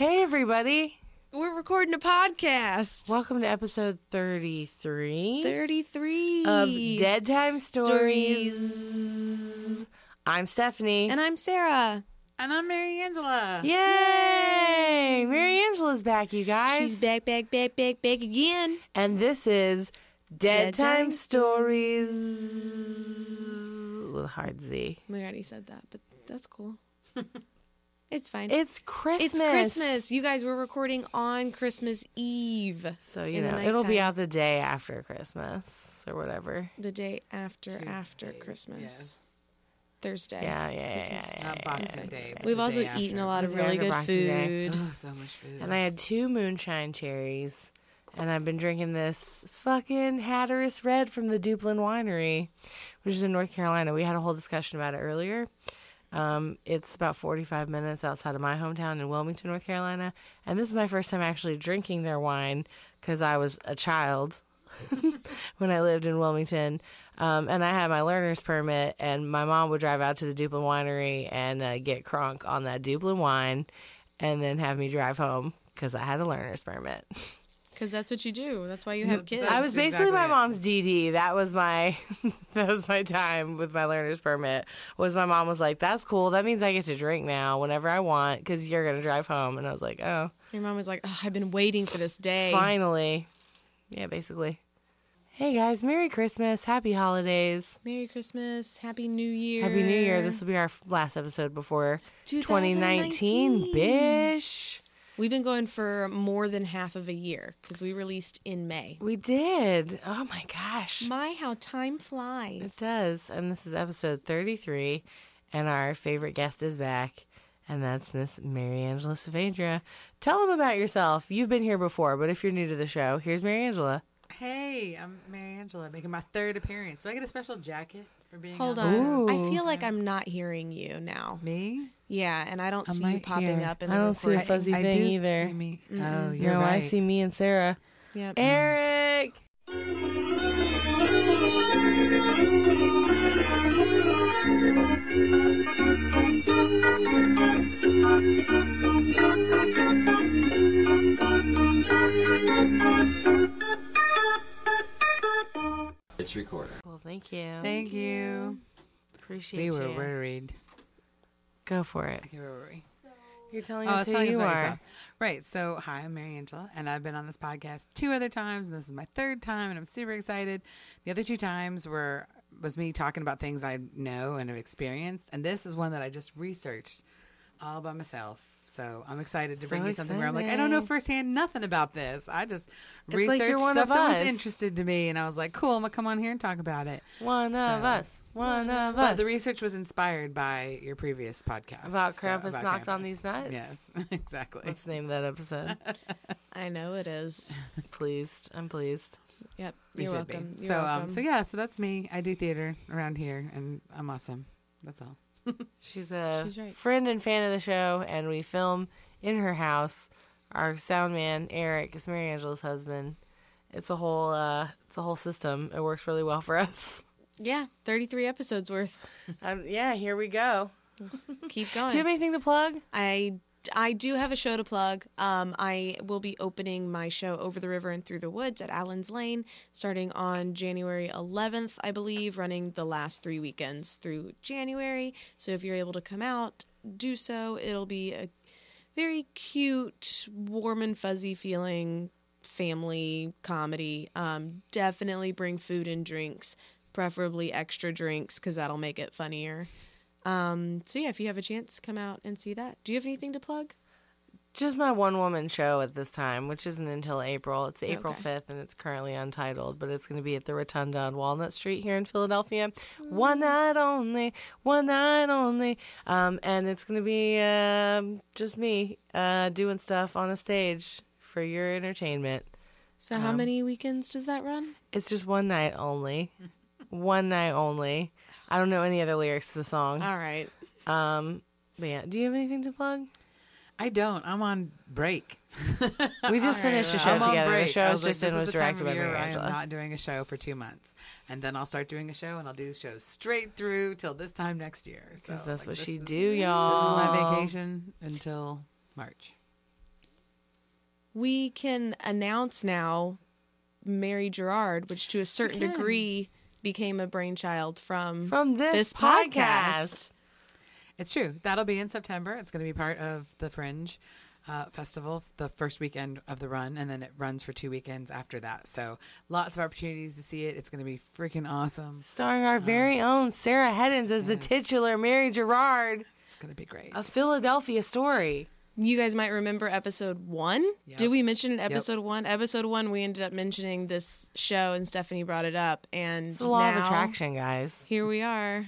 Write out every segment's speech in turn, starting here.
Hey, everybody. We're recording a podcast. Welcome to episode 33 33 of Dead Time Stories. I'm Stephanie. And I'm Sarah. And I'm Mary Angela. Yay! Mary Angela's back, you guys. She's back, back, back, back, back again. And this is Dead, Dead Time, Time Stories with a hard Z. We already said that, but that's cool. it's fine. It's Christmas. It's Christmas. You guys, we're recording on Christmas Eve. So, you know, it'll be out the day after Christmas or whatever. The day after Two after days, Christmas. Thursday. Yeah, yeah, yeah, Christmas. yeah, Not yeah, Boxing. Day. We've the also day eaten after. a lot of really good food. Oh, so much food. And I had two moonshine cherries. And I've been drinking this fucking Hatteras Red from the Duplin Winery, which is in North Carolina. We had a whole discussion about it earlier. Um, it's about 45 minutes outside of my hometown in Wilmington, North Carolina. And this is my first time actually drinking their wine because I was a child when I lived in Wilmington. Um, and I had my learner's permit, and my mom would drive out to the Duplin Winery and uh, get crunk on that Duplin wine and then have me drive home because I had a learner's permit. Because that's what you do. That's why you have kids. I was basically exactly my it. mom's DD. That was my that was my time with my learner's permit. Was my mom was like, "That's cool. That means I get to drink now whenever I want because you're gonna drive home." And I was like, "Oh, Your mom was like, oh, I've been waiting for this day. finally." Yeah, basically. Hey guys, Merry Christmas, Happy Holidays, Merry Christmas. Happy New Year. Happy New Year. This will be our last episode before 2019, 2019. bish. We've been going for more than half of a year because we released in May. We did. Oh my gosh. My, how time flies. It does. And this is episode 33. And our favorite guest is back. And that's Miss Mary Angela Saavedra. Tell them about yourself. You've been here before, but if you're new to the show, here's Mary Angela. Hey, I'm Mary Angela making my third appearance. Do I get a special jacket for being Hold on? the on. I feel like I'm not hearing you now. Me? Yeah, and I don't I see you popping hear. up in I the don't see a fuzzy I thing do either. See me. Oh, you're no, right. I see me and Sarah. Yep. Eric! Thank you. Thank you. Appreciate We were you. worried. Go for it. Okay, where were we? You're telling Oh, us was who telling you about are. yourself. Right. So, hi, I'm Mary Angela, and I've been on this podcast two other times, and this is my third time, and I'm super excited. The other two times were was me talking about things I know and have experienced, and this is one that I just researched all by myself. So I'm excited to So bring you something where I'm like, I don't know firsthand nothing about this. I just It's researched you're one stuff of that was interested to me, and I was like, cool, I'm gonna come on here and talk about it. One of us. One of us. But the research was inspired by your previous podcast About so- about knocked on these nuts? Yes, exactly. Let's name that episode. I know it is. pleased. I'm pleased. Yep. You're should be. welcome. You're so, welcome. um, so yeah, so that's me. I do theater around here, and I'm awesome. That's all. She's a She's right. friend and fan of the show, and we film in her house. Our sound man Eric is Mary Angela's husband. It's a whole, uh, it's a whole system. It works really well for us. Yeah, 33 episodes worth. Um, yeah, here we go. Keep going. Do you have anything to plug? I I do have a show to plug. Um, I will be opening my show Over the River and Through the Woods at Allen's Lane starting on January 11th, I believe, running the last three weekends through January. So if you're able to come out, do so. It'll be a very cute, warm and fuzzy feeling family comedy. Um, definitely bring food and drinks, preferably extra drinks, because that'll make it funnier. Um, so yeah, if you have a chance, come out and see that. Do you have anything to plug? Just my one woman show at this time, which isn't until April. It's April Okay. 5th and it's currently untitled, but it's going to be at the Rotunda on Walnut Street here in Philadelphia. One night only, one night only. Um, and it's going to be um, just me uh, doing stuff on a stage for your entertainment. So how many weekends does that run? It's just one night only. one night only. I don't know any other lyrics to the song. All right. Um, but yeah, do you have anything to plug? I don't. I'm on break. We just finished a show I'm on together. The break. show I was like, just this in is was the time directed of by year Mary where I am Angela. not doing a show for two months, and then I'll start doing a show, and I'll do shows straight through till this time next year. So Because that's like, what this she is- do, This is y'all. my vacation until March. We can announce now Mary Girard, which to a certain degree became a brainchild from From this, This podcast. podcast. It's true. That'll be in September. It's going to be part of the Fringe uh, Festival, the first weekend of the run, and then it runs for two weekends after that. So lots of opportunities to see it. It's going to be freaking awesome. Starring our very own Sarah Heddens as the titular Mary Girard, It's going to be great. a Philadelphia story. You guys might remember episode one. Yep. Did we mention in Episode one. Episode one. We ended up mentioning this show, and Stephanie brought it up. And It's the law of attraction, guys. Here we are.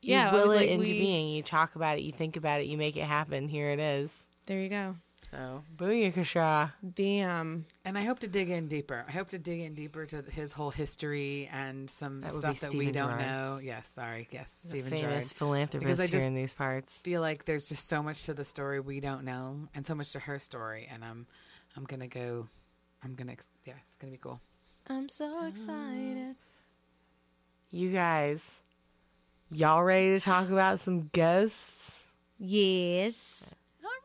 You yeah, will it like, into we- being. You talk about it, you think about it, you make it happen. Here it is. There you go. So, booyakasha. Damn. And I hope to dig in deeper. I hope to dig in deeper to his whole history and some That stuff that we don't Girard. know. Yes, sorry. Yes, The Stephen famous Girard. philanthropist Because I here in these parts. feel like there's just so much to the story we don't know and so much to her story and I'm I'm going to go I'm going to yeah, it's going to be cool. I'm so excited. You guys, y'all ready to talk about some ghosts? Yes.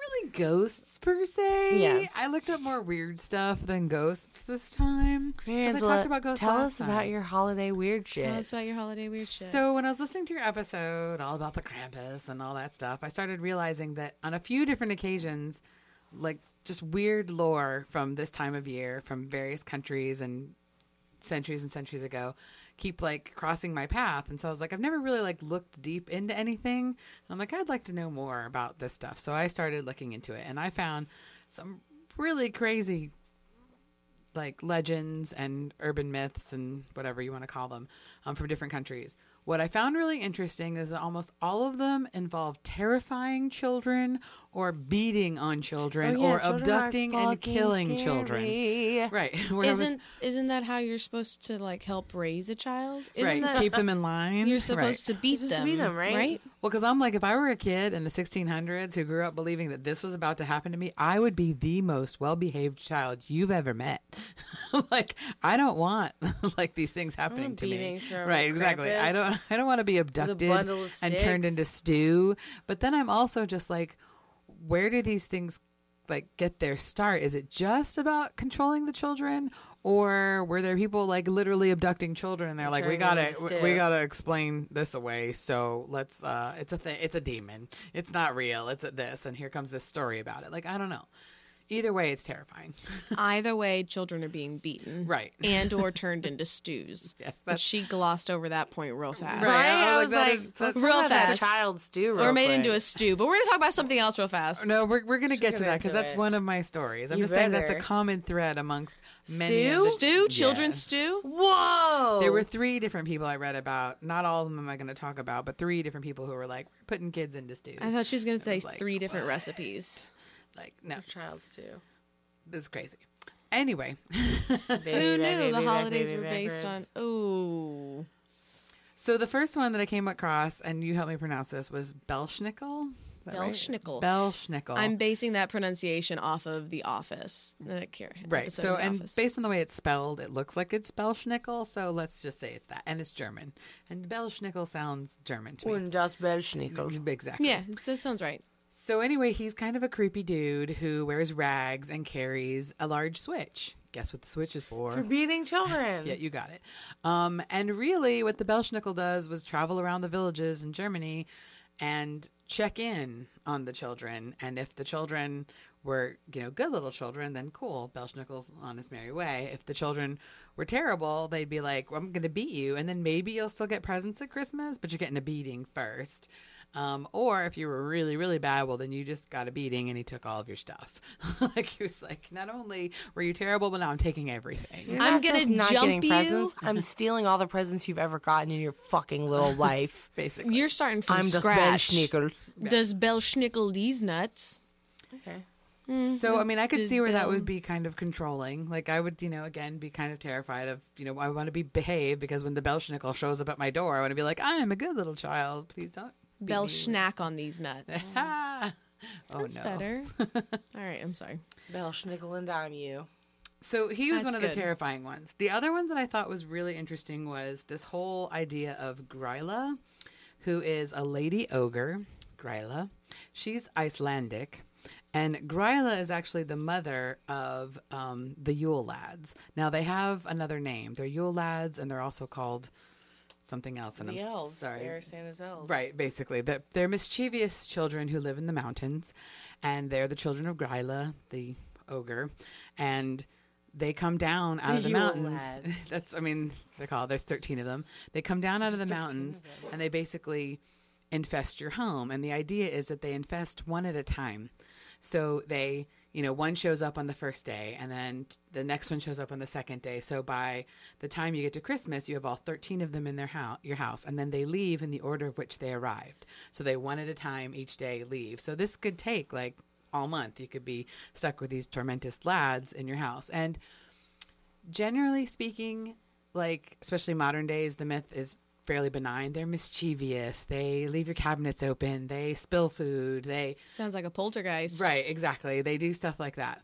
Not really ghosts per se. Yeah. I looked up more weird stuff than ghosts this time. 'Cause Mary I Angela, talked uh, about ghosts tell last us about time. your holiday weird shit. Tell us about your holiday weird shit. So when I was listening to your episode all about the Krampus and all that stuff, I started realizing that on a few different occasions, like just weird lore from this time of year from various countries and centuries and centuries ago keep like crossing my path. And so i was like i've never really like looked deep into anything. And i'm like i'd like to know more about this stuff. So i started looking into it. And i found some really crazy like legends and urban myths and whatever you want to call them um, from different countries. What I found really interesting is that almost all of them involve terrifying children or beating on children Oh, yeah, or children abducting and fucking killing children. Right. Where I was- isn't isn't that how you're supposed to like help raise a child? Isn't right. that Keep them in line. you're supposed Right. to beat Supposed to them, right? Right? Well, because I'm like, if I were a kid in the 1600s who grew up believing that this was about to happen to me, I would be the most well-behaved child you've ever met. like, I don't want like these things happening to me. Right? Exactly. I don't. I don't want to be abducted and turned into stew. But then I'm also just like, where do these things like get their start? Is it just about controlling the children, or were there people like literally abducting children? And they're like, we gotta, into we, stew. we gotta explain this away. So let's. uh It's a thing. It's a demon. It's not real. It's a this, and here comes this story about it. Like I don't know. Either way, it's terrifying. Either way, children are being beaten, Right. and or turned into stews. Yes, that's- she glossed over that point real fast. Right. Right? I I was was like, like, is- that's real about that fast. child stew, or made quick. into a stew. But we're gonna talk about something else real fast. No, we're, we're gonna Should get to that because that's one of my stories. I'm You just saying that's a common thread amongst many. Stew? of the- stew, children's Yes. stew. Whoa! There were three different people I read about. Not all of them am I going to talk about, but three different people who were like putting kids into stews. I thought she was gonna say was like, three different recipes. Like, no, child stew. it's crazy. Anyway, Who knew the holidays were based on? Oh, so the first one that I came across, and you helped me pronounce this, was Belschnickel. Is that right? Belschnickel. Belschnickel. I'm basing that pronunciation off of The Office. The right. So, and Office. based on the way it's spelled, it looks like it's Belschnickel. So let's just say it's that, and it's German. And Belschnickel sounds German to me. Und das Belschnickel. Exactly. yeah, that sounds right. So anyway, he's kind of a creepy dude who wears rags and carries a large switch. Guess what the switch is for? For beating children. yeah, you got it. Um, and really, what the Belschnickel does was travel around the villages in Germany and check in on the children. And if the children were, you know, good little children, then cool, Belschnickel's on his merry way. If the children were terrible, they'd be like, well, "I'm going to beat you," and then maybe you'll still get presents at Christmas, but you're getting a beating first. Um, or if you were really, really bad, well, then you just got a beating and he took all of your stuff. like, he was like, not only were you terrible, but now I'm taking everything. You're I'm gonna not jump getting you. presents. I'm stealing all the presents you've ever gotten in your fucking little life. Basically. You're starting from I'm just scratch. Belschnickel. Does Belschnickel these nuts? Okay. So I mean, I could see where that would be kind of controlling. Like I would, you know, again, be kind of terrified of, you know, I want to be behaved because when the Belschnickel shows up at my door, I want to be like, I am a good little child. Please don't. Beat me." Belschnack on these nuts. Oh That's no. better. All right, I'm sorry. Bell, schnickel, and dime you. So he was That's one of the good. terrifying ones. The other one that I thought was really interesting was this whole idea of Gryla, who is a lady ogre. Gryla. She's Icelandic. And Gryla is actually the mother of um, the Yule Lads. Now, they have another name. They're Yule Lads, and they're also called something else. And The I'm elves. sorry. They're Santa's elves. Right, basically. They're, they're mischievous children who live in the mountains, and they're the children of Gryla, the ogre, and they come down out of the Yule mountains. lads. That's, I mean, they're called. There's 13 of them. They come down out of the mountains, and they basically infest your home. And the idea is that they infest one at a time. So they, you know, one shows up on the first day, and then the next one shows up on the second day. So by the time you get to Christmas, you have all 13 of them in their house, your house, and then they leave in the order of which they arrived. So they one at a time each day leave. So this could take like all month. You could be stuck with these tormentous lads in your house. And generally speaking, like especially modern days, the myth is fairly benign. They're mischievous. They leave your cabinets open. They spill food. They Sounds like a poltergeist. Right, exactly. They do stuff like that.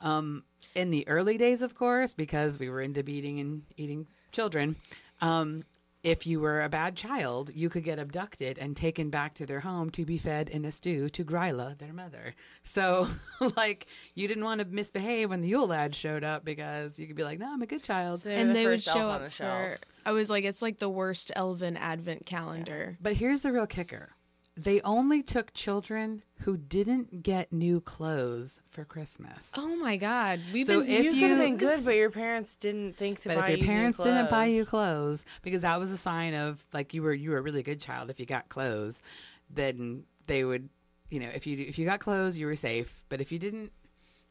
Um, in the early days, of course, because we were into beating and eating children, um, if you were a bad child, you could get abducted and taken back to their home to be fed in a stew to Gryla, their mother. So, like, you didn't want to misbehave when the Yule lads showed up because you could be like, no, I'm a good child. So And the they would first elf show up the for. Shelf. I was like, it's like the worst elven advent calendar. But here's the real kicker they only took children who didn't get new clothes for Christmas. Oh my god, we've So been. if you, you- could have been good, but your parents didn't think to But buy if you your new parents didn't buy you clothes. clothes, because that was a sign of like you were you were a really good child if you got clothes, then they would, you know, if you if you got clothes, you were safe. But if you didn't,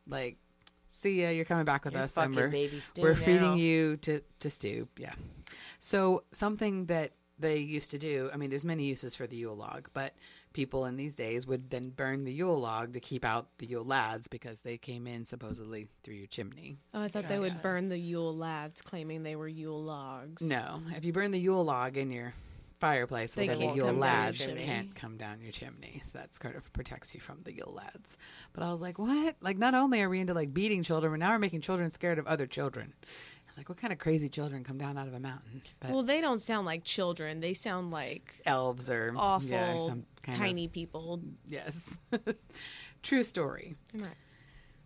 like, see ya, you're coming back with You're us, and fucking we're baby stew we're now. feeding you to to stew. Yeah. So something that they used to do. I mean, there's many uses for the Yule log, but people in these days would then burn the Yule log to keep out the Yule lads because they came in supposedly through your chimney. oh, I thought they would burn the Yule lads, claiming they were Yule logs. No, if you burn the Yule log in your fireplace, They well, then the Yule come your lads chimney. can't come down your chimney. So that's kind of protects you from the Yule lads. But I was like, what? Like, not only are we into like beating children, but now we're making children scared of other children. Like, what kind of crazy children come down out of a mountain? But Well, they don't sound like children. They sound like elves or awful, yeah, or some kind tiny Of, people. yes, true story. Right.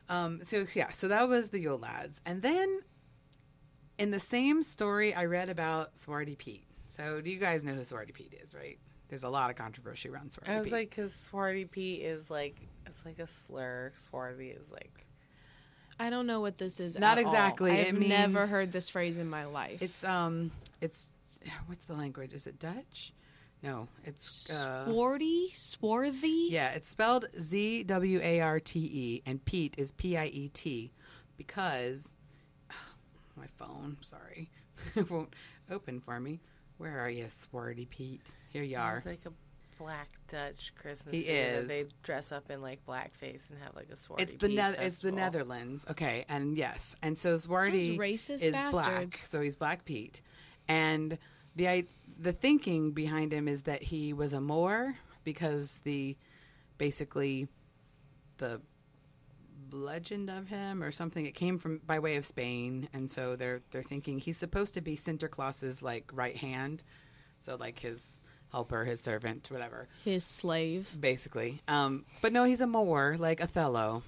Um, so yeah, so that was the Yule lads, and then in the same story, I read about Swarty Pete. So do you guys know who Swarty Pete is? Right? There's a lot of controversy around Swarty I was Pete. like, because Swarty Pete is like, it's like a slur. Swarty is like, I don't know what this is. Not at all. exactly. I've It never heard this phrase in my life. it's um, it's what's the language? Is it Dutch? No, it's uh, Swarty, swarthy. yeah, it's spelled Z W A R T E, and Pete is P I E T, because my phone, sorry, it won't open for me. Where are you, Swarty Pete? Here you are. it's like a black Dutch Christmas He tree that is. They dress up in like blackface and have like a Swarty It's the ne- it's the. Netherlands. Okay, and yes, and so Swarty racist is black, so he's Black Pete, and the I, the thinking behind him is that he was a Moor because the basically the legend of him or something it came from by way of Spain, and so they're they're thinking he's supposed to be Sinterklaas's like right hand, so like his helper, his servant, whatever His slave. basically. Um, but no, he's a Moor, like Othello.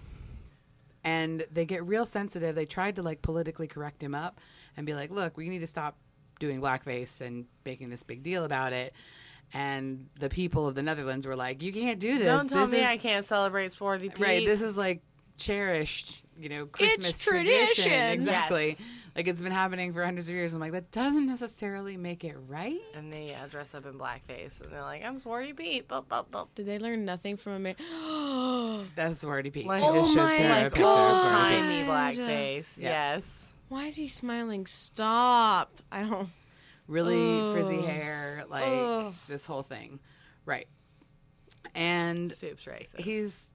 And they get real sensitive. They tried to like politically correct him up and be like, "Look, we need to stop doing blackface and making this big deal about it." And the people of the Netherlands were like, "You can't do this. Don't tell this me is, I can't celebrate Swarty Pete. right. This is like cherished, you know, Christmas tradition. Exactly. Yes. Like it's been happening for hundreds of years. I'm like, that doesn't necessarily make it right. and they uh, dress up in blackface and they're like, I'm Swarty Pete. Bop, bop, bop. Did they learn nothing from America? That's Swarty Pete. Like- just Oh showed my Sarah a Like picture of Swarty Pete. timey God. blackface. Yeah. Yes. Why is he smiling? Stop! I don't. really frizzy hair, like Ugh. this whole thing. Right. And Soup's racist. he's,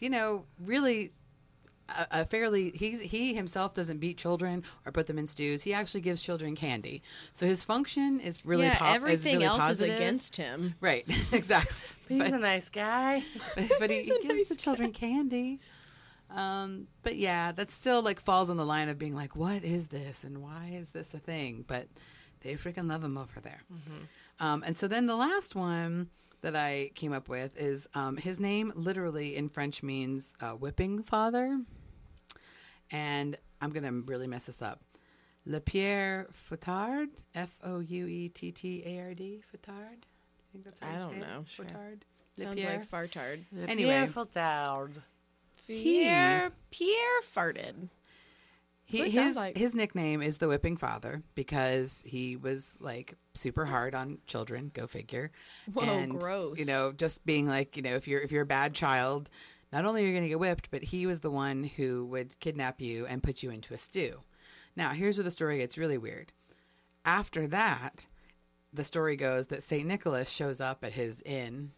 you know, really a, a fairly he he himself doesn't beat children or put them in stews. He actually gives children candy. So his function is really yeah, po- is everything really else positive. is against him. Right, exactly. But He's But- a nice guy. but, but he, he a gives nice the children candy. Um, but yeah, that still like falls on the line of being like, what is this and why is this a thing? But they freaking love him over there. Um, and so then the last one that I came up with is um, his name literally in French means uh, whipping father. And I'm going to really mess this up. Le Pierre Foutard, F O U E T T A R D, Foutard. I think that's how I you don't say it. know. Sure. Foutard. Le Sounds Pierre. like fartard. Anyway. Beautiful child. Pierre Pierre farted. He, his like. his nickname is the whipping father because he was like super hard on children. Go figure. Whoa, gross. You know, just being like, you know, if you're if you're a bad child, not only are you going to get whipped, but he was the one who would kidnap you and put you into a stew. Now, here's where the story gets really weird. After that, the story goes that Saint Nicholas shows up at his inn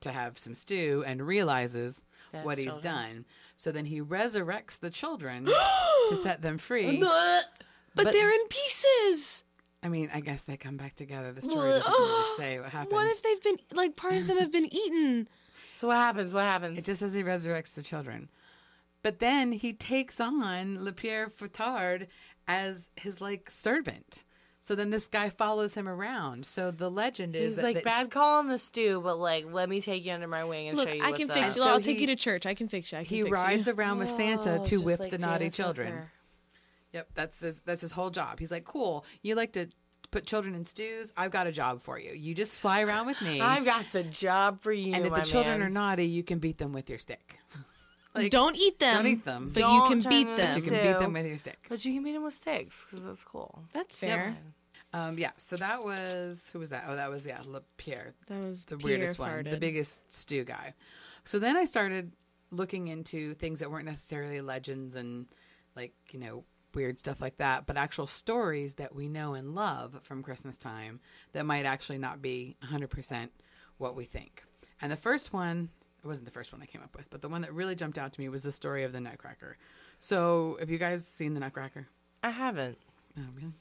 to have some stew and realizes That's what he's children. done. So then he resurrects the children to set them free. But, But- they're in pieces. I mean, I guess they come back together. The story doesn't really say what happened. What if they've been like part of them have been eaten? So what happens? What happens? It just says he resurrects the children. But then he takes on Le Pierre Foutard as his like servant. So then this guy follows him around. So the legend is He's that, like that- bad call on the stew, but like let me take you under my wing and Look, show you I what's can up. fix you. So I'll take you to church. I can fix you. I can he fix rides you. around with Santa Whoa, to whip like the naughty children. Hooker. Yep, that's his that's his whole job. He's like, "Cool, you like to put children in stews? I've got a job for you. You just fly around with me, I've got the job for you, and if my the children man. are naughty, you can beat them with your stick. Like, don't eat them. don't eat them. But you can beat them them. You can beat them with your stick. But you can beat them with sticks because that's cool. That's Yep. Um, yeah, so that was who was that? Oh, that was yeah, Le Pierre, That was the Pierre weirdest one, the biggest stew guy. So then I started looking into things that weren't necessarily legends and like you know weird stuff like that, but actual stories that we know and love from Christmas time that might actually not be 100% what we think. And the first one, it wasn't the first one I came up with, but the one that really jumped out to me was the story of the Nutcracker. So, have you guys seen the Nutcracker? I haven't. Oh, really?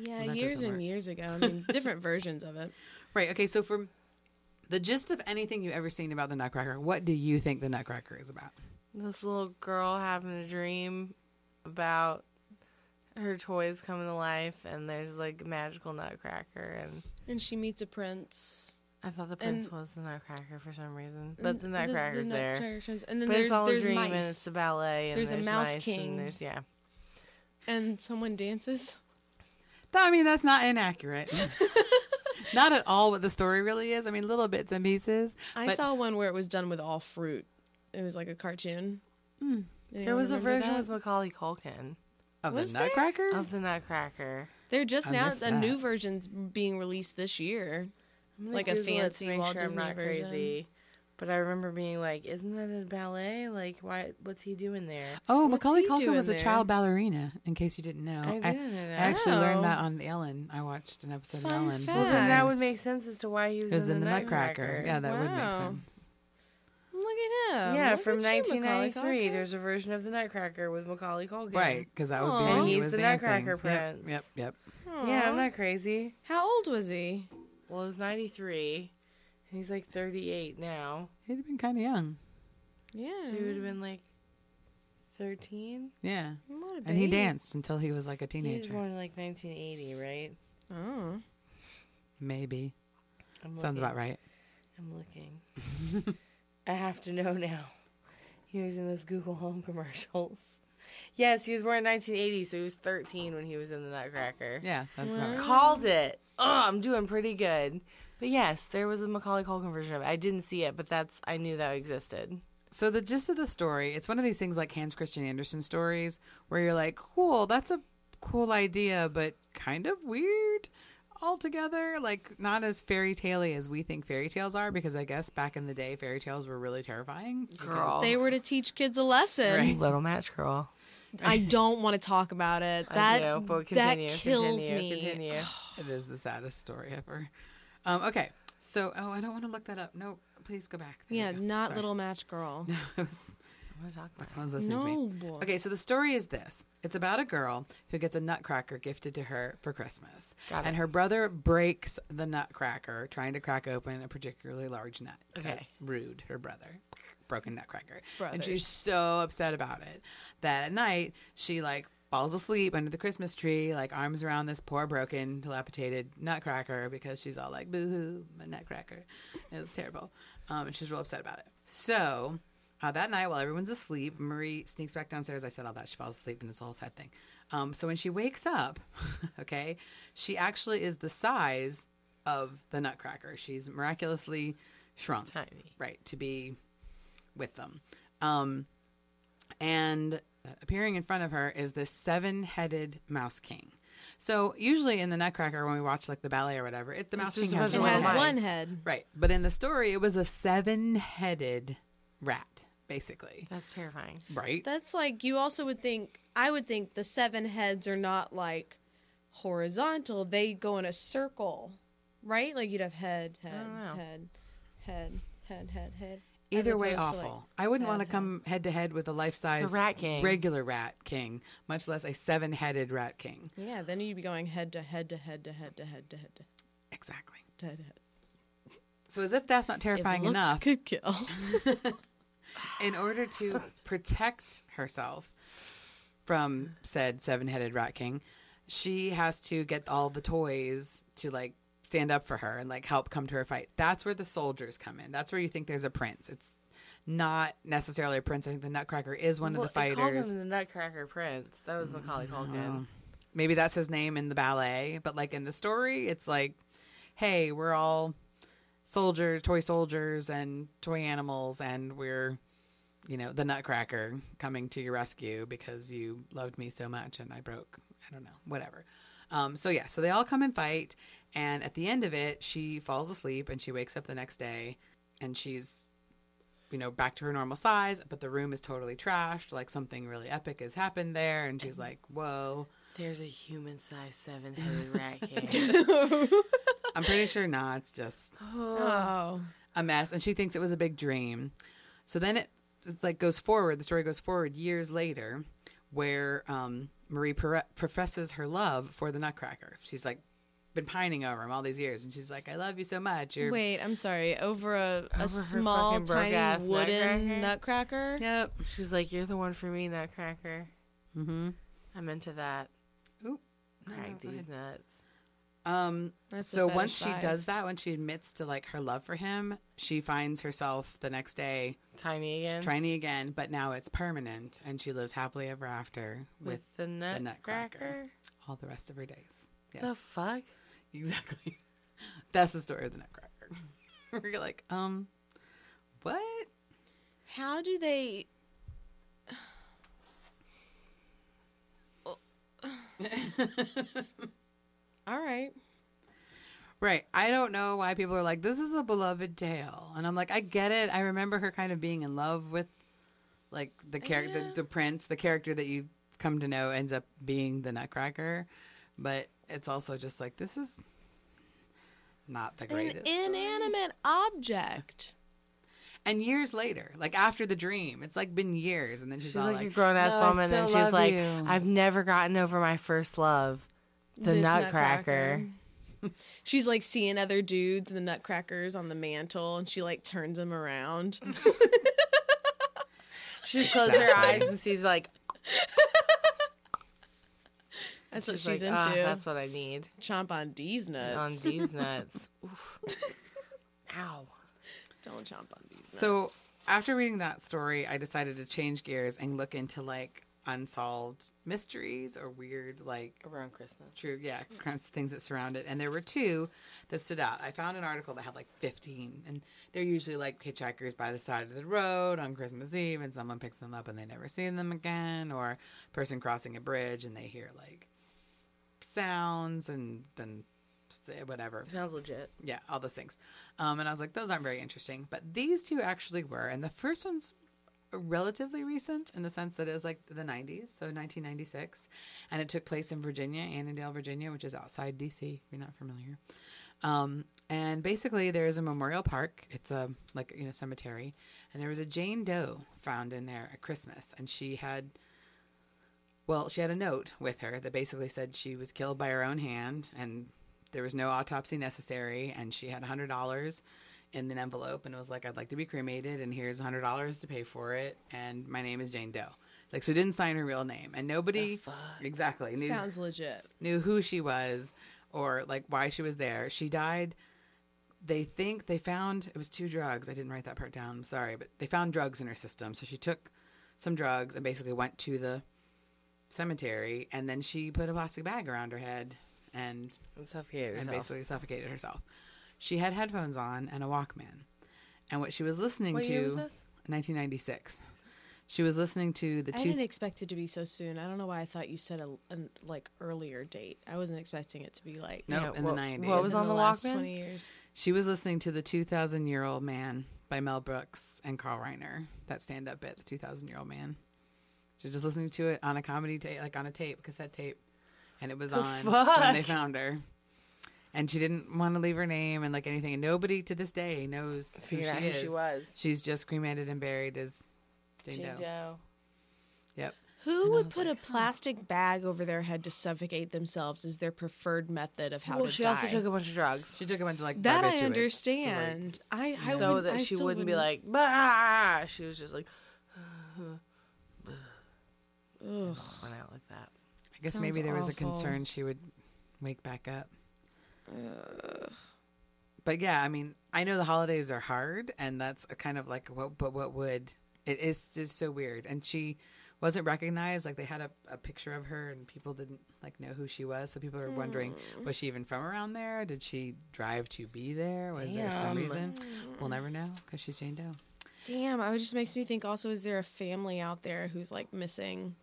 Yeah, Well, years and work. years ago. I mean, different versions of it. Right. Okay. So, from the gist of anything you've ever seen about the Nutcracker, what do you think the Nutcracker is about? This little girl having a dream about her toys coming to life, and there's like a magical Nutcracker, and And she meets a prince. I thought the prince And- was the Nutcracker for some reason, but the And there's Nutcracker's there. Nutcrackers- And then But there's it's all there's a dream, and mice. it's a ballet, and There's there's, a mouse mice, king. and there's yeah. and someone dances. I mean, that's not inaccurate. not at all what the story really is. I mean, little bits and pieces. I But- saw one where it was done with all fruit. It was like a cartoon. Hmm. There was a version that? with Macaulay Culkin Of Was the there? Nutcracker? of the Nutcracker. They're just I now missed a new that. version's being released this year. Like a Google it to fancy make Walt sure Disney I'm not version. crazy. But I remember being like, "Isn't that a ballet? Like, why? What's he doing there?" oh, What's Macaulay he Culkin was a there? child ballerina, in case you didn't know. I didn't know I actually Oh. learned that on Ellen. I watched an episode Fun of Ellen. fact. Well, then that would make sense as to why he was, was in, the, Nutcracker. Nutcracker. Yeah, that would make Wow. sense. Look at him. yeah, Look from at you, 1993. There's a version of the Nutcracker with Macaulay Culkin. Right, because that would be Aw. when And he he's was the dancing. Nutcracker Yep, prince. Yep, yep. Yeah, I'm not crazy. How old was he? Well, it was 93. And He's like 38 now. He'd have been kind of young. Yeah. So he would have been like 13. Yeah. What a And he danced until he was like a teenager. He was born in like 1980, right? Oh. Maybe. I'm Sounds looking. about right. I'm looking. I have to know now. He was in those Google Home commercials. Yes, he was born in 1980, so he was 13 when he was in the Nutcracker. Yeah, that's about right. Called it. Oh, I'm doing pretty good. But yes, there was a Macaulay Culkin version of it. I didn't see it, but that's I knew that existed. So the gist of the story, it's one of these things like Hans Christian Andersen stories where you're like, cool, that's a cool idea, but kind of weird altogether. Like not as fairy tale-y as we think fairy tales are, because I guess back in the day fairy tales were really terrifying. Girl. They were to teach kids a lesson. Right. Little Match Girl. I don't want to talk about it. That I do, but that continue. kills continue, me. Continue. It is the saddest story ever. Um, okay, so oh, I don't want to look that up. No, please go back. There Yeah, go. not Sorry. Little Match Girl. No, it was I want to talk about it. Everyone's listening to me. No. Okay, so the story is this. It's about a girl who gets a nutcracker gifted to her for Christmas. And her brother breaks the nutcracker trying to crack open a particularly large nut. Okay. Rude, her brother. Broken nutcracker. And she's so upset about it that at night she like falls asleep under the Christmas tree, like arms around this poor broken, dilapidated nutcracker because she's all like, boo hoo, my nutcracker. It was terrible. Um, and she's real upset about it. So uh, that night, while everyone's asleep, Marie sneaks back downstairs. I said all that. She falls asleep, and it's a whole sad thing. Um, so when she wakes up, okay, she actually is the size of the nutcracker. She's miraculously shrunk. Tiny. Right, to be with them. Um, and appearing in front of her is this seven headed mouse king. So usually in the Nutcracker, when we watch like the ballet or whatever, it, the mouse just king has bunch It of one has head. one head. Right, but in the story, it was a seven headed rat, basically. That's terrifying. Right. That's like you also would think. I would think the seven heads are not like horizontal. They go in a circle, right? Like you'd have head, head, head, head, head, head, head. Either way, awful. like, I wouldn't want to come head to head with a life size rat king. regular rat king, much less a seven headed rat king. Yeah, then you'd be going head to head to head to head to head to head to Exactly. head to head. So as if that's not terrifying if enough, could kill. in order to protect herself from said seven-headed rat king, she has to get all the toys to like stand up for her and like help come to her fight. That's where the soldiers come in. That's where you think there's a prince. It's not necessarily a prince. I think the Nutcracker is one Well, of the it called fighters. him the Nutcracker Prince. That was Macaulay Culkin. Maybe that's his name in the ballet, but like in the story, it's like, hey, we're all soldiers, toy soldiers, and toy animals, and we're, you know, the Nutcracker coming to your rescue because you loved me so much and I broke, I don't know, whatever. Um, so yeah, so they all come and fight, and at the end of it, she falls asleep and she wakes up the next day, and she's you know, back to her normal size, but the room is totally trashed. Like something really epic has happened there. And she's like, whoa. There's a human-sized seven-headed rat king. I'm pretty sure not. It's just oh. a mess. And she thinks it was a big dream. So then it it's like goes forward. The story goes forward years later, where um, Marie pro- professes her love for the Nutcracker. She's like been pining over him all these years, and she's like, "I love you so much." You're Wait, I'm sorry. Over a, Over her a small, tiny wooden nutcracker. yep. She's like, "You're the one for me, Nutcracker." Mm-hmm. I'm into that. Oop. Crack go these nuts. Um, That's so once she side. does that, when she admits to like her love for him, she finds herself the next day Tiny again. tiny again, but now it's permanent, and she lives happily ever after with, with the Nutcracker. Nutcracker. all the rest of her days. Yes, The fuck? Exactly. That's the story of the Nutcracker. Where you're like, um, what? How do they? All right. Right. I don't know why people are like, this is a beloved tale. And I'm like, I get it. I remember her kind of being in love with like the character, Yeah. the, the prince, the character that you come to know ends up being the Nutcracker. But it's also just like, this is not the greatest. An greatest. inanimate object. and years later, like after the dream, it's like been years. And then she's, She's all like, like, a grown ass "No, woman, and she's like, you." I've never gotten over my first love, the This Nutcracker. She's like seeing other dudes, the nutcrackers on the mantle, and she like turns them around. She just closes her eyes and sees like, That's what she's she's like, into. "Ah, that's what I need Chomp on these nuts. on these nuts. Oof. Ow. Don't chomp on these nuts. So after reading that story, I decided to change gears and look into like unsolved mysteries or weird like Around Christmas. true yeah crimes things that surround it and there were two that stood out i found an article that had like 15 and they're usually like hitchhikers by the side of the road on christmas eve and someone picks them up and they never see them again or person crossing a bridge and they hear like sounds and then whatever Sounds legit. yeah, all those things. Um, and I was like, those aren't very interesting. But these two actually were. And the first one's relatively recent in the sense that it was like the 90s, so 1996. And it took place in Virginia, Annandale, Virginia, which is outside D.C., if you're not familiar. Um, and basically, there is a memorial park. It's a like you know cemetery, and there was a Jane Doe found in there at Christmas, and she had. Well, she had a note with her that basically said she was killed by her own hand and there was no autopsy necessary and she had $100 in an envelope and it was like I'd like to be cremated and here's $100 to pay for it and my name is Jane Doe. Like so didn't sign her real name and nobody exactly knew Sounds legit. knew who she was or like why she was there. She died. They think they found it was two drugs. I didn't write that part down. I'm sorry, but they found drugs in her system. So she took some drugs and basically went to the cemetery and then she put a plastic bag around her head and And suffocated and basically suffocated herself. She had headphones on and a Walkman. And what she was listening What to year was this? 1996. She was listening to the I two didn't expect it to be so soon. I don't know why I thought you said a an, like earlier date. I wasn't expecting it to be like Nope, Yeah, in what- the 90s. what was within on the last Walkman? Twenty years. She was listening to the 2,000 Year Old Man by Mel Brooks and Carl Reiner, that stand up bit, the 2,000 Year Old Man. She was just listening to it on a comedy tape, like on a tape, cassette tape. And it was The on when they found her. And she didn't want to leave her name and like anything. And nobody to this day knows who she Figured is. who she was. She's just cremated and buried as Jane, Jane Doe. Doe. Yep. Who And would put like, a plastic bag over their head to suffocate themselves as their preferred method of how well, to she die? also took a bunch of drugs. She took a bunch of like that I barbiturates to, like- understand. I, I so would, that I she wouldn't be wouldn't- like, bah! She was just like, Ugh. just went out like that. I guess Sounds maybe there was a awful. concern she would wake back up. But yeah, I mean, I know the holidays are hard, and that's a kind of like what, but what would it is just so weird. And she wasn't recognized. Like they had a, a picture of her, and people didn't like know who she was. So people are wondering, hmm. was she even from around there? Did she drive to be there? Was there some Damn. reason? We'll never know because she's Jane Doe. Damn, it just makes me think. Also, is there a family out there who's like missing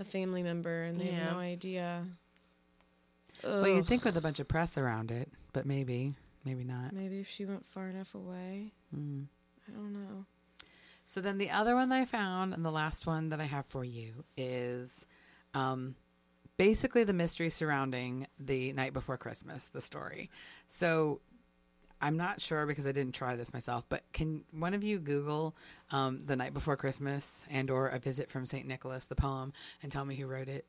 a family member and they Yeah. have no idea? Well, you'd think with a bunch of press around it, but maybe, maybe not. maybe if she went far enough away. Mm. I don't know. So then the other one that I found, and the last one that I have for you, is um, basically the mystery surrounding the night before Christmas, the story. So I'm not sure because I didn't try this myself, but can one of you Google um, the night before Christmas and or a visit from Saint Nicholas, the poem, and tell me who wrote it?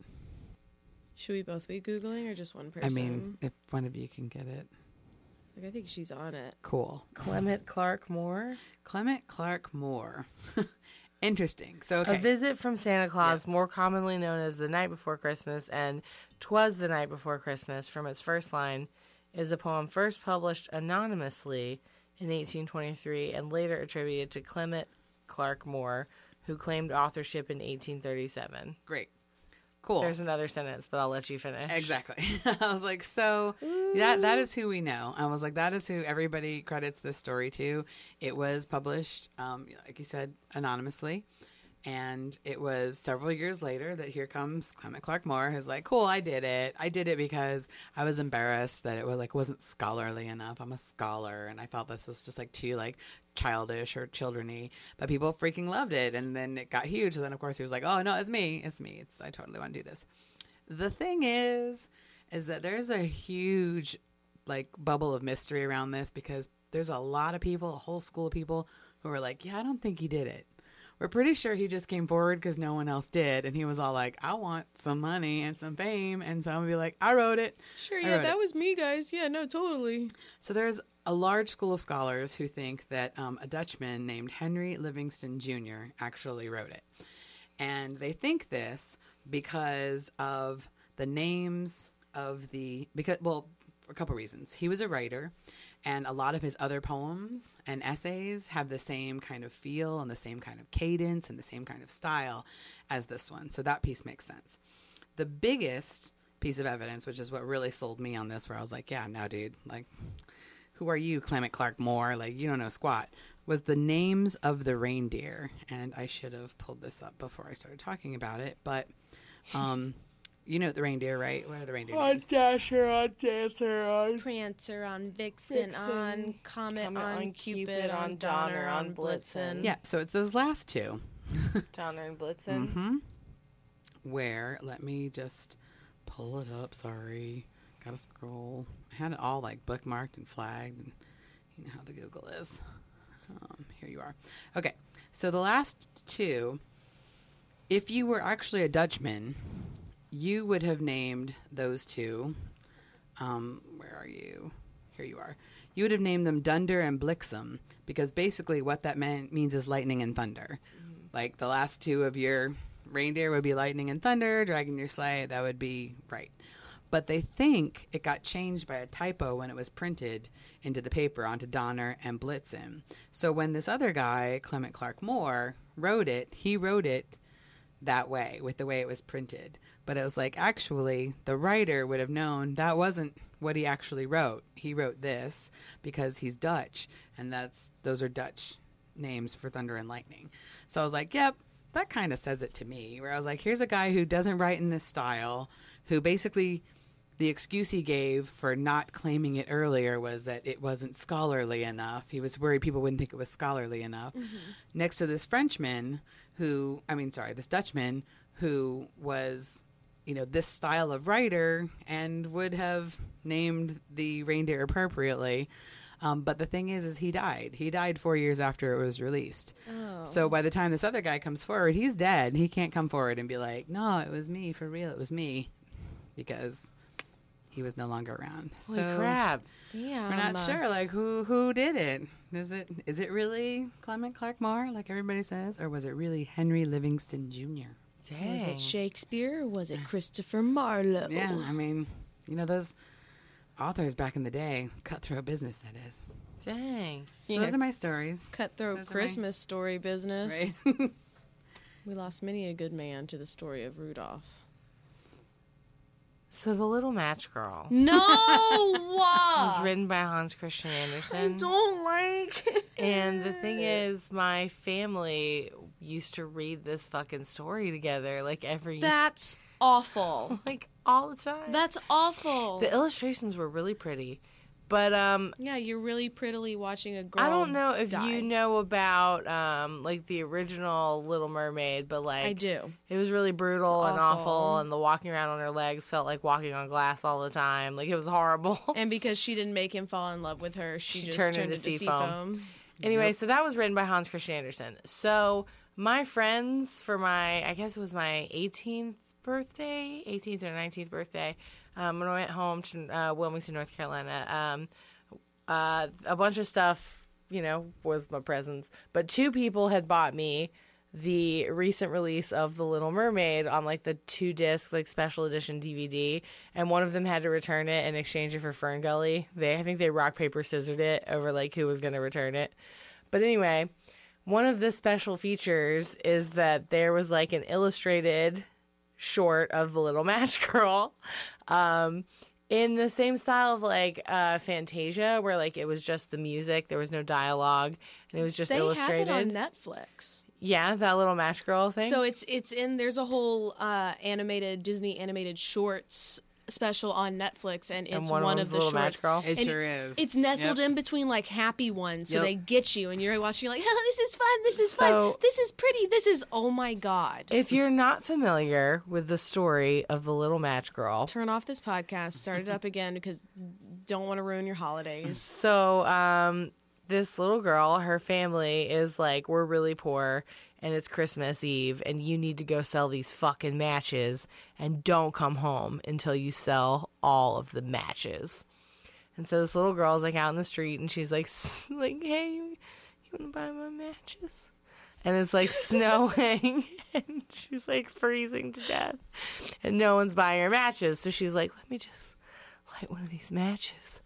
Should we both be googling or just one person? I mean, if one of you can get it, like, I think she's on it. cool. Clement Clarke Moore. Clement Clarke Moore. Interesting. So okay. A visit from Santa Claus, more commonly known as The Night Before Christmas and Twas the Night Before Christmas, from its first line, is a poem first published anonymously in 1823 and later attributed to Clement Clarke Moore, who claimed authorship in 1837. Great. Cool. There's another sentence, but I'll let you finish. Exactly. I was like, so that that is who we know. I was like, that is who everybody credits this story to. It was published, um, like you said, anonymously, and it was several years later that here comes Clement Clarke Moore, who's like, cool, I did it. I did it because I was embarrassed that it was like wasn't scholarly enough. I'm a scholar, and I felt this was just like too like childish or childreny, but people freaking loved it, and then it got huge. And then of course he was like, oh no, it's me, it's me. It's I totally want to do this. The thing is, is that there's a huge like bubble of mystery around this because there's a lot of people, a whole school of people who are like, yeah, I don't think he did it. We're pretty sure he just came forward because no one else did, and he was all like, "I want some money and some fame," and someone would be like, "I wrote it." Sure, I yeah, that it. was me, guys. Yeah, no, totally. So there's a large school of scholars who think that um, a Dutchman named Henry Livingston Jr. actually wrote it. And they think this because of the names of the because well, for a couple reasons. He was a writer and a lot of his other poems and essays have the same kind of feel and the same kind of cadence and the same kind of style as this one. So that piece makes sense. The biggest piece of evidence, which is what really sold me on this, where I was like, yeah, no, dude, like who are you, Clement Clarke Moore? Like, you don't know squat. Was the names of the reindeer. And I should have pulled this up before I started talking about it. But, um, you know the reindeer, right? What are the reindeer names? Dasher, on Dancer, on Prancer on Vixen, Vixen, on Comet, Comet, on, on Cupid, Cupid, on on Donner, Donner, on on Blitzen. Blitzen. Yeah, so it's those last two. Donner and Blitzen. hmm Where, let me just pull it up. Sorry. Gotta scroll. I had it all like bookmarked and flagged, and you know how the Google is. Um, here you are. Okay, so the last two, if you were actually a Dutchman, you would have named those two. Um, where are you? Here you are. You would have named them Dunder and Blixem because basically what that meant means is lightning and thunder. Like the last two of your reindeer would be lightning and thunder, dragging your sleigh. That would be right. But they think it got changed by a typo when it was printed into the paper onto Donner and Blitzen. So when this other guy, Clement Clarke Moore, wrote it, he wrote it that way with the way it was printed. But it was like actually the writer would have known that wasn't what he actually wrote. He wrote this because he's Dutch and that's those are Dutch names for thunder and lightning. So I was like, yep, that kind of says it to me. Where I was like, here's a guy who doesn't write in this style, who basically the excuse he gave for not claiming it earlier was that it wasn't scholarly enough. He was worried people wouldn't think it was scholarly enough. Mm-hmm. Next to this Frenchman who, I mean, sorry, this Dutchman who was, you know, this style of writer and would have named the reindeer appropriately. Um, but the thing is, is he died. He died four years after it was released. Oh. So by the time this other guy comes forward, he's dead. He can't come forward and be like, "No, it was me for real. It was me," because he was no longer around. Holy so crap! Damn. we're not sure, like who who did it. Is it is it really Clement Clarke Moore, like everybody says, or was it really Henry Livingston Jr.? Dang. Was it Shakespeare or was it Christopher Marlowe? Yeah, I mean, you know those authors back in the day, cutthroat business. That is. Dang. So Yeah. those are my stories. Cutthroat Those are my- Christmas story business. Right. We lost many a good man to the story of Rudolph. So the Little Match Girl No, was written by Hans Christian Andersen. I don't like. It. And the thing is, my family used to read this fucking story together, like every that's awful. like all the time. That's awful. the illustrations were really pretty, but um, yeah, you're really prettily watching a girl. I don't know if die. you know about um like the original Little Mermaid, but like I do. it was really brutal and Awful. awful, and the walking around on her legs felt like walking on glass all the time. Like it was horrible. And because she didn't make him fall in love with her, she, She just turned turned, into into sea sea foam. foam. Anyway, so that was written by Hans Christian Andersen. So my friends for my, I guess it was my 18th birthday, 18th or 19th birthday, um, when I went home to uh, Wilmington, North Carolina, um, uh, a bunch of stuff, you know, was my presents. But two people had bought me the recent release of The Little Mermaid on like the two disc like special edition DVD, and one of them had to return it and exchange it for Fern Gully. They I think they rock paper scissored it over like who was going to return it. But anyway, one of the special features is that there was like an illustrated short of the Little Match Girl. Um, in the same style of like uh, Fantasia, where like it was just the music, there was no dialogue, and it was just They illustrated. have it on Netflix. Yeah, that little match girl thing. So it's it's in there's a whole uh, animated Disney animated shorts special on Netflix, and it's and one, one, of was the little shorts. match girl. It And sure is. It's nestled Yep. in between like happy ones, so Yep. they get you, and you're watching. You're like, oh, this is fun. This is fun. This is pretty. This is oh my god. If you're not familiar with the story of the little match girl, Turn off this podcast. Start it up again because don't want to ruin your holidays. So, um, this little girl, her family is like, we're really poor and it's Christmas Eve and you need to go sell these fucking matches and don't come home until you sell all of the matches. And so this little girl's like out in the street and she's like, like, hey, you, you want to buy my matches? And it's like snowing and she's like freezing to death and no one's buying her matches. So she's like, let me just light one of these matches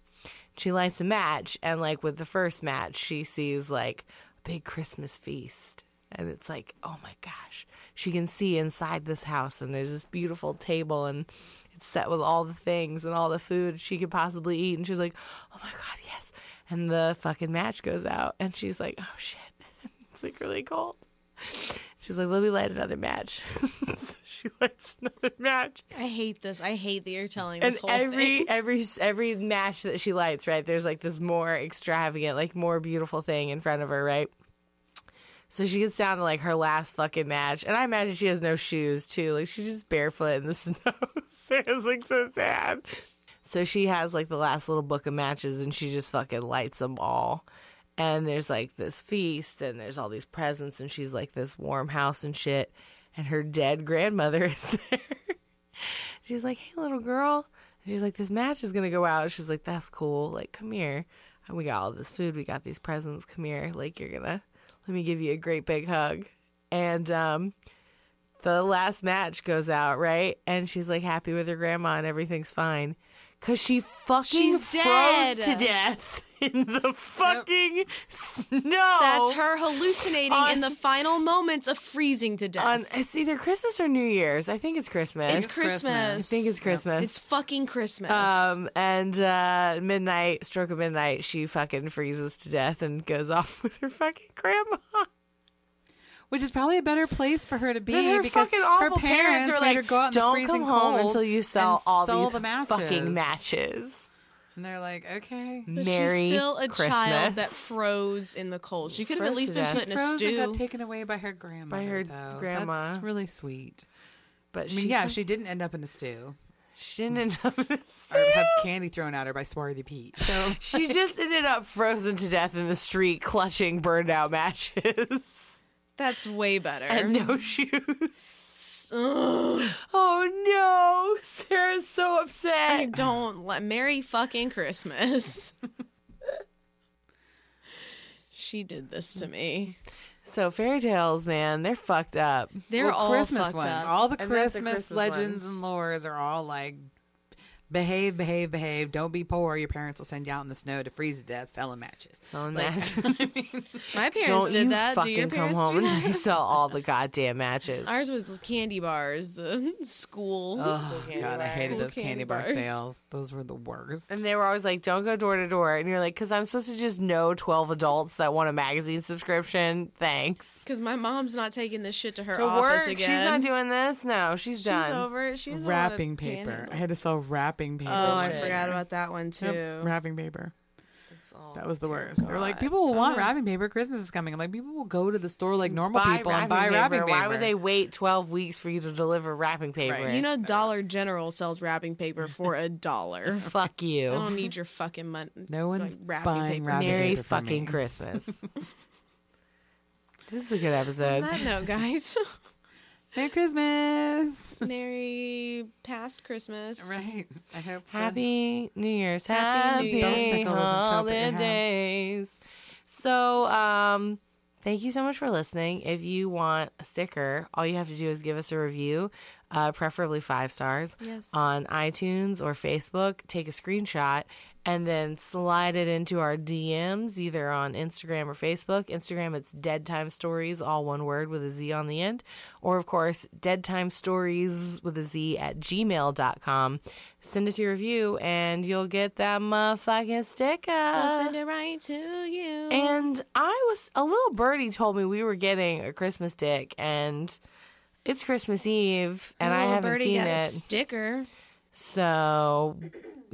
she lights a match and like with the first match she sees like a big christmas feast and it's like oh my gosh she can see inside this house and there's this beautiful table and it's set with all the things and all the food she could possibly eat and she's like oh my god yes and the fucking match goes out and she's like oh shit it's like really cold she's like let me light another match so she lights another match I hate this. I hate that you're telling and this whole every thing. every every match that she lights, right? There's like this more extravagant, like more beautiful thing in front of her, right? So she gets down to like her last fucking match, and I imagine she has no shoes too. Like she's just barefoot in the snow. it's like so sad. So she has like the last little book of matches and she just fucking lights them all. And there's like this feast and there's all these presents and she's like this warm house and shit. And her dead grandmother is there. she's like, hey, little girl. And she's like, this match is to go out. She's like, that's cool. Like, come here. And we got all this food. We got these presents. Come here. Like, you're to, let me give you a great big hug. And, um, the last match goes out, right? And she's like happy with her grandma and everything's fine. Cause she fucking She's froze dead. to death in the fucking snow. That's her hallucinating On- in the final moments of freezing to death. On it's either Christmas or New Year's. I think it's Christmas. it's Christmas. I think it's Christmas. It's fucking Christmas. um and uh midnight, stroke of midnight, she fucking freezes to death and goes off with her fucking grandma. Which is probably a better place for her to be her because her awful parents, are made like, her go out in the "Don't freezing come home cold until you sell all sell these the matches. fucking matches." And they're like, okay. but Merry she's still a Christmas. child that froze in the cold. She could have at least been put in a Froze and got taken away by her grandma. her though. grandma. That's really sweet. But I mean, she yeah, she didn't end up in a stew she didn't end up in a or stew. have candy thrown at her by Swarthy Pete. So She just ended up frozen to death in the street, clutching burned out matches That's way better. and no shoes. Ugh. Oh no, Sarah's so I upset. don't let Merry fucking Christmas. she did this to me. So fairy tales, man, they're fucked up. They're Well, all Christmas fucked ones. up. All the And that's the Christmas, Christmas legends and lores are all like behave, behave, behave. Don't be poor. Your parents will send you out in the snow to freeze to death selling matches. Selling Like, matches. My parents Don't did you that. Do fucking your come parents home do until you sell all the goddamn matches. Ours was candy bars, the school. Oh candy god, I hated School those candy, candy bar bars. sales. Those were the worst. And they were always like, "Don't go door to door," and you're like, "Cause I'm supposed to just know 12 adults that want a magazine subscription. Thanks." Because my mom's not taking this shit to her To office work, again. she's not doing this. No, she's, She's done. She's over it. She's a lot of wrapping paper. candy- I had to sell wrapping Oh, paper. Oh, I forgot about that one too. Yep, wrapping paper. That was the worst. They're like, people will want wrapping paper. Christmas is coming. I'm like, people will go to the store like normal buy people and buy wrapping wrapping paper. Why would they wait 12 weeks for you to deliver wrapping paper? Right. You know, Dollar General sells wrapping paper for a dollar. Fuck you. I don't need your fucking money. No one's like, wrapping buying paper. wrapping Merry paper for fucking me. Christmas. this is a good episode. On episode. that note, guys, Merry Christmas. Merry past Christmas. Right. I hope. the- Happy New Year's. Happy New Year's. Happy Belsnickel doesn't show up at your house. holidays. So, um, thank you so much for listening. If you want a sticker, all you have to do is give us a review, uh, preferably five stars, Yes. on iTunes or Facebook. Take a screenshot and then slide it into our DMs, either on Instagram or Facebook. Instagram, it's Dead Time Stories, all one word with a Z on the end. Or, of course, Dead Time Stories with a Z at gmail.com. Send us your review and you'll get that motherfucking sticker. I'll send it right to you. And I was a little birdie told me we were getting a Christmas dick, and it's Christmas Eve, and I haven't birdie seen it. sticker. So,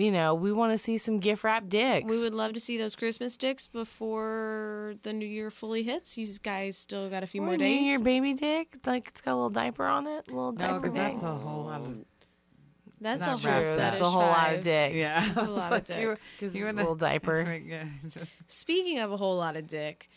you know, we want to see some gift wrap dicks. We would love to see those Christmas dicks before the new year fully hits. You guys still got a few Or more New days. Year baby dick, like it's got a little diaper on it, a little No, diaper because that's a whole lot of. That's a not whole True, that's a whole lot of dick. Yeah. That's a It's lot of dick. because you it's a little diaper. Yeah, just- Speaking of a whole lot of dick,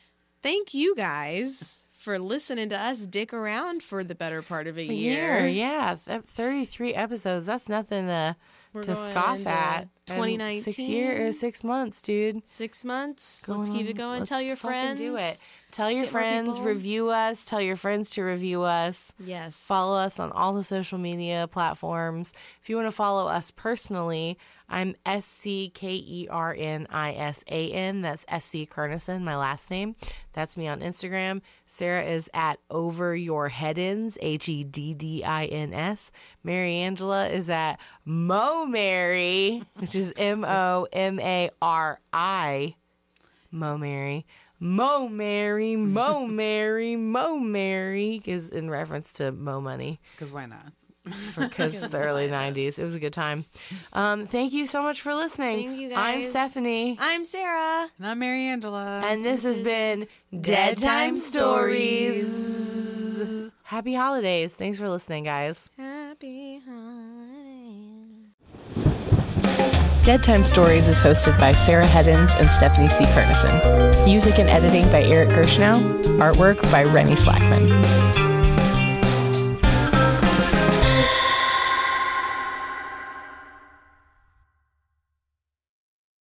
thank you guys for listening to us dick around for the better part of a A year. year, yeah, th- thirty-three episodes. That's nothing to We're to scoff at. And 2019. six year or six months, dude. Six months. Going Let's keep it going. Tell your friends. Do it. Tell Let's your friends. Review us. Tell your friends to review us. Yes. Follow us on all the social media platforms. If you want to follow us personally, I'm S C K E R N I S A N. That's S C Kernisan, my last name. That's me on Instagram. Sarah is at Over Your Heddins, H E D D I N S. Mary Angela is at Mo Mary, which is M O M A R I. Mo Mary. Mo Mary, Mo Mary, Mo Mary is in reference to Mo Money Because why not? because the early 90s. It was a good time. Um, thank you so much for listening. Thank you, I'm. Stephanie. I'm Sarah. And I'm Mary Angela. And this has been Dead Time Stories. Happy holidays. Thanks for listening, guys. Happy holidays. Dead Time Stories is hosted by Sarah Heddens and Stephanie C. Kernisan. Music and editing by Eric Gershnow. Artwork by Rennie Slackman.